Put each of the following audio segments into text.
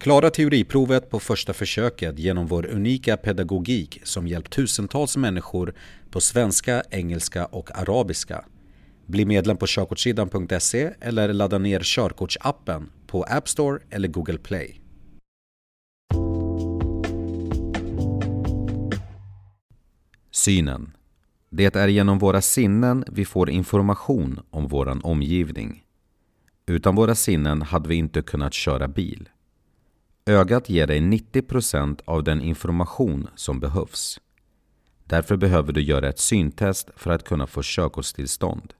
Klara teoriprovet på första försöket genom vår unika pedagogik som hjälpt tusentals människor på svenska, engelska och arabiska. Bli medlem på körkortssidan.se eller ladda ner körkortsappen på App Store eller Google Play. Synen. Det är genom våra sinnen vi får information om vår omgivning. Utan våra sinnen hade vi inte kunnat köra bil. Ögat ger dig 90% av den information som behövs. Därför behöver du göra ett syntest för att kunna få körkortstillstånd.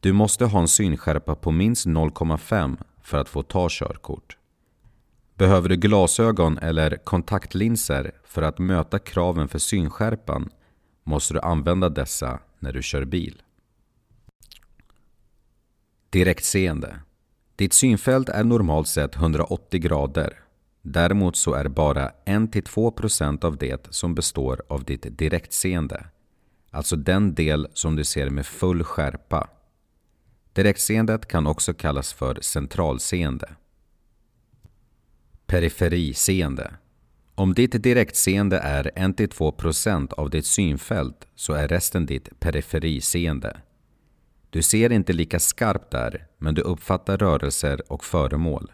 Du måste ha en synskärpa på minst 0,5 för att få ta körkort. Behöver du glasögon eller kontaktlinser för att möta kraven för synskärpan måste du använda dessa när du kör bil. Direktseende. Ditt synfält är normalt sett 180 grader. Däremot så är bara 1-2% av det som består av ditt direktseende. Alltså den del som du ser med full skärpa. Direktseendet kan också kallas för centralseende. Periferiseende. Om ditt direktseende är 1-2% av ditt synfält så är resten ditt periferiseende. Du ser inte lika skarpt där, men du uppfattar rörelser och föremål.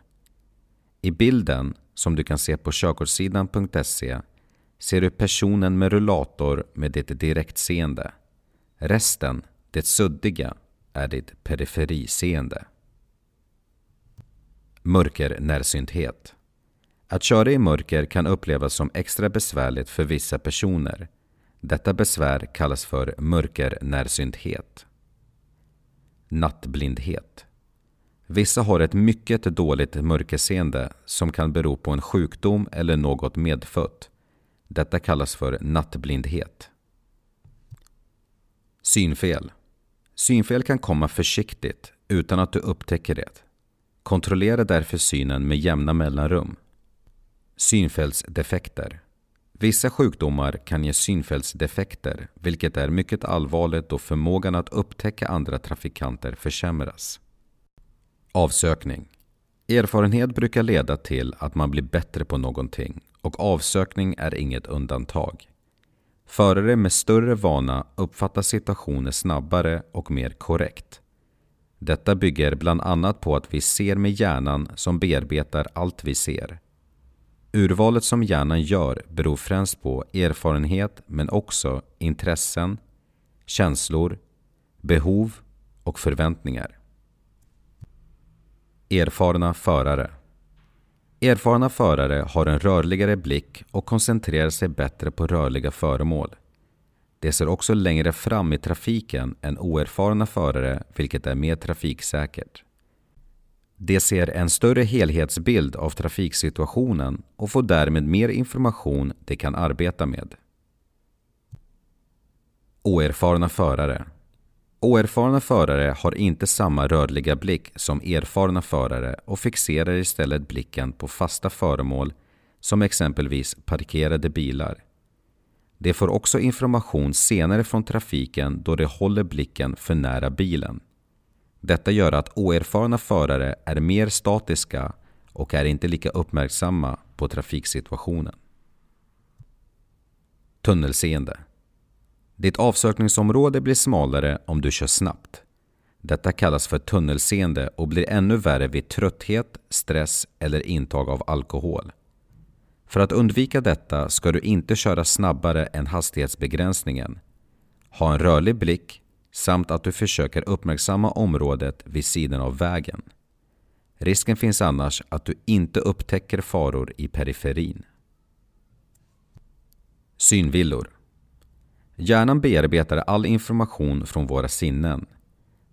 I bilden, som du kan se på körkortssidan.se, ser du personen med rullator med ditt direktseende. Resten, det suddiga, är ditt periferiseende. Mörkernärsynthet. Att köra i mörker kan upplevas som extra besvärligt för vissa personer. Detta besvär kallas för mörkernärsynthet. Nattblindhet. Vissa har ett mycket dåligt mörkerseende som kan bero på en sjukdom eller något medfött. Detta kallas för nattblindhet. Synfel. Synfel kan komma försiktigt utan att du upptäcker det. Kontrollera därför synen med jämna mellanrum. Synfältsdefekter. Vissa sjukdomar kan ge synfältsdefekter, vilket är mycket allvarligt då förmågan att upptäcka andra trafikanter försämras. Avsökning. Erfarenhet brukar leda till att man blir bättre på någonting och avsökning är inget undantag. Förare med större vana uppfattar situationer snabbare och mer korrekt. Detta bygger bland annat på att vi ser med hjärnan som bearbetar allt vi ser. Urvalet som hjärnan gör beror främst på erfarenhet men också intressen, känslor, behov och förväntningar. Erfarna förare Erfarna förare har en rörligare blick och koncentrerar sig bättre på rörliga föremål. De ser också längre fram i trafiken än oerfarna förare vilket är mer trafiksäkert. De ser en större helhetsbild av trafiksituationen och får därmed mer information de kan arbeta med. Oerfarna förare Oerfarna förare har inte samma rörliga blick som erfarna förare och fixerar istället blicken på fasta föremål som exempelvis parkerade bilar. De får också information senare från trafiken då de håller blicken för nära bilen. Detta gör att oerfarna förare är mer statiska och är inte lika uppmärksamma på trafiksituationen. Tunnelseende ditt avsökningsområde blir smalare om du kör snabbt. Detta kallas för tunnelseende och blir ännu värre vid trötthet, stress eller intag av alkohol. För att undvika detta ska du inte köra snabbare än hastighetsbegränsningen. Ha en rörlig blick samt att du försöker uppmärksamma området vid sidan av vägen. Risken finns annars att du inte upptäcker faror i periferin. Synvillor Hjärnan bearbetar all information från våra sinnen.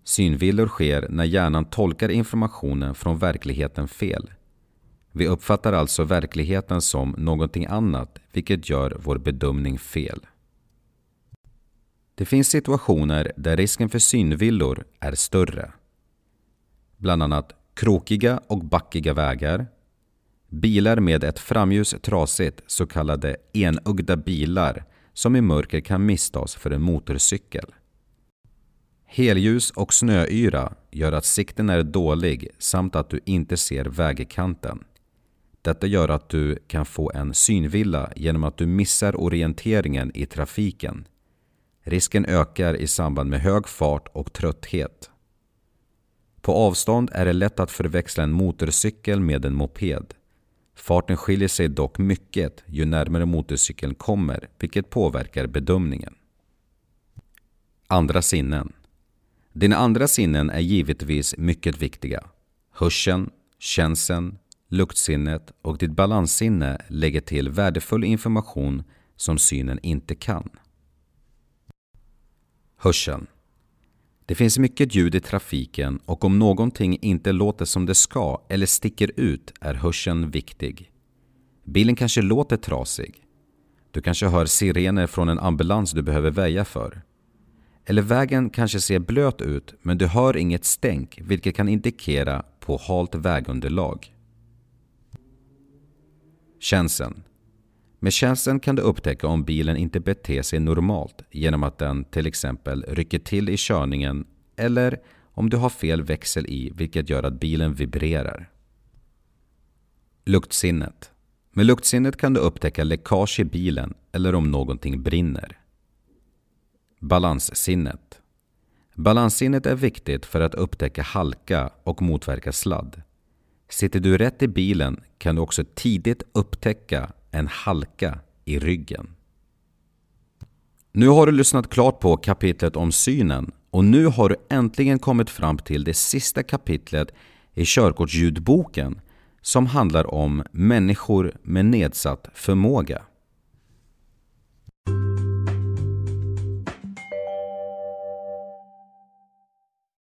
Synvillor sker när hjärnan tolkar informationen från verkligheten fel. Vi uppfattar alltså verkligheten som någonting annat vilket gör vår bedömning fel. Det finns situationer där risken för synvillor är större. Bland annat krokiga och backiga vägar, bilar med ett framljus trasigt, så kallade enögda bilar som i mörker kan misstas för en motorcykel. Helljus och snöyra gör att sikten är dålig samt att du inte ser vägkanten. Detta gör att du kan få en synvilla genom att du missar orienteringen i trafiken. Risken ökar i samband med hög fart och trötthet. På avstånd är det lätt att förväxla en motorcykel med en moped. Farten skiljer sig dock mycket ju närmare motorcykeln kommer, vilket påverkar bedömningen. Andra sinnen Dina andra sinnen är givetvis mycket viktiga. Hörseln, känseln, luktsinnet och ditt balanssinne lägger till värdefull information som synen inte kan. Hörseln Det finns mycket ljud i trafiken och om någonting inte låter som det ska eller sticker ut är hörseln viktig. Bilen kanske låter trasig. Du kanske hör sirener från en ambulans du behöver väja för. Eller vägen kanske ser blöt ut men du hör inget stänk vilket kan indikera på halt vägunderlag. Känseln med tjänsten kan du upptäcka om bilen inte beter sig normalt genom att den till exempel rycker till i körningen eller om du har fel växel i vilket gör att bilen vibrerar. Luktsinnet Med luktsinnet kan du upptäcka läckage i bilen eller om någonting brinner. Balanssinnet. Balanssinnet är viktigt för att upptäcka halka och motverka sladd. Sitter du rätt i bilen kan du också tidigt upptäcka en halka i ryggen. Nu har du lyssnat klart på kapitlet om synen och nu har du äntligen kommit fram till det sista kapitlet i körkortsljudboken som handlar om människor med nedsatt förmåga.